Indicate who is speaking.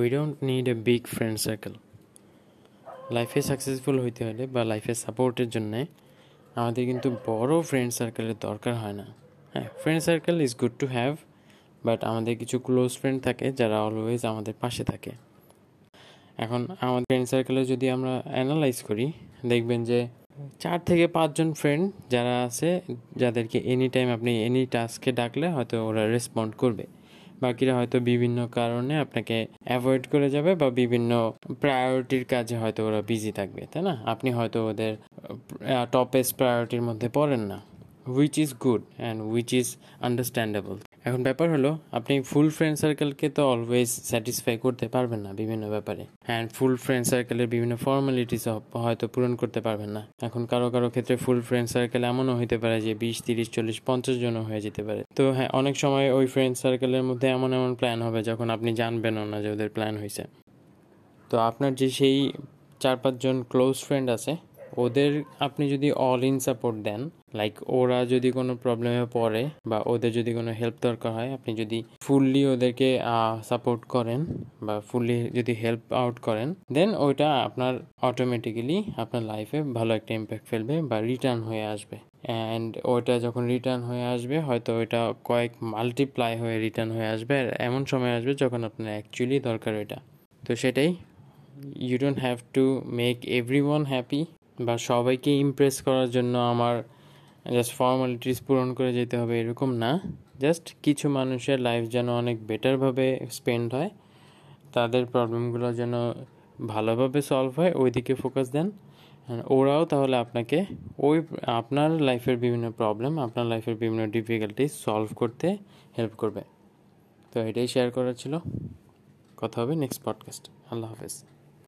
Speaker 1: We don't need a big friend circle লাইফে successful হইতে হলে বা লাইফে সাপোর্টের জন্যে আমাদের কিন্তু বড় ফ্রেন্ড সার্কেলের দরকার হয় না। হ্যাঁ friend circle is good to have but আমাদের কিছু ক্লোজ ফ্রেন্ড থাকে যারা অলওয়েজ আমাদের পাশে থাকে। এখন আমাদের ফ্রেন্ড সার্কেলে যদি আমরা অ্যানালাইজ করি, দেখবেন যে চার থেকে পাঁচজন ফ্রেন্ড যারা আছে, যাদেরকে এনি টাইম আপনি এনি টাস্কে ডাকলে হয়তো ওরা রেসপন্ড করবে। বাকিরা হয়তো বিভিন্ন কারণে আপনাকে অ্যাভয়েড করে যাবে বা বিভিন্ন প্রায়োরিটির কাজে হয়তো ওরা বিজি থাকবে, তাই না? আপনি হয়তো ওদের টপেস্ট প্রায়োরিটির মধ্যে পড়েন না which is good and which is understandable এখন ব্যাপার হলো, আপনি ফুল ফ্রেন্ড সার্কেলকে তো অলওয়েজ স্যাটিসফাই করতে পারবেন না বিভিন্ন ব্যাপারে। অ্যান্ড ফুল ফ্রেন্ড সার্কেলের বিভিন্ন ফর্মালিটিস হয়তো পূরণ করতে পারবেন না। এখন কারও কারও ক্ষেত্রে ফুল ফ্রেন্ড সার্কেল এমনও হইতে পারে যে বিশ, তিরিশ, চল্লিশ, পঞ্চাশ জনও হয়ে যেতে পারে। তো হ্যাঁ অনেক সময় ওই ফ্রেন্ড সার্কেলের মধ্যে এমন এমন প্ল্যান হবে যখন আপনি জানবেনও না যে ওদের প্ল্যান হয়েছে তো আপনার যে সেই চার পাঁচজন ক্লোজ ফ্রেন্ড আছে ওদের আপনি যদি অল ইন সাপোর্ট দেন লাইক ওরা যদি কোনো প্রবলেমে পড়ে বা ওদের যদি কোনো হেল্প দরকার হয়, আপনি যদি ফুললি ওদেরকে সাপোর্ট করেন বা ফুললি যদি হেল্প আউট করেন দেন ওইটা আপনার অটোমেটিক্যালি আপনার লাইফে ভালো একটা ইম্প্যাক্ট ফেলবে বা রিটার্ন হয়ে আসবে। অ্যান্ড ওইটা যখন রিটার্ন হয়ে আসবে, হয়তো ওইটা কয়েক মাল্টিপ্লাই হয়ে রিটার্ন হয়ে আসবে। আর এমন সময় আসবে যখন আপনার অ্যাকচুয়ালি দরকার ওইটা। তো সেটাই you don't have to make everyone happy বা সবাইকে ইমপ্রেস করার জন্য আমার জাস্ট ফর্মালিটিস পূরণ করে যেতে হবে এরকম না। জাস্ট কিছু মানুষের লাইফ যেন অনেক বেটারভাবে স্পেন্ড হয়, তাদের প্রবলেমগুলো যেন ভালোভাবে সলভ হয় ওই দিকে ফোকাস দেন ওরাও তাহলে আপনাকে ওই, আপনার লাইফের বিভিন্ন প্রবলেম আপনার লাইফের বিভিন্ন ডিফিকাল্টি সলভ করতে হেল্প করবে। তো এটাই শেয়ার করার ছিল। কথা হবে নেক্সট পডকাস্ট আল্লাহ হাফেজ।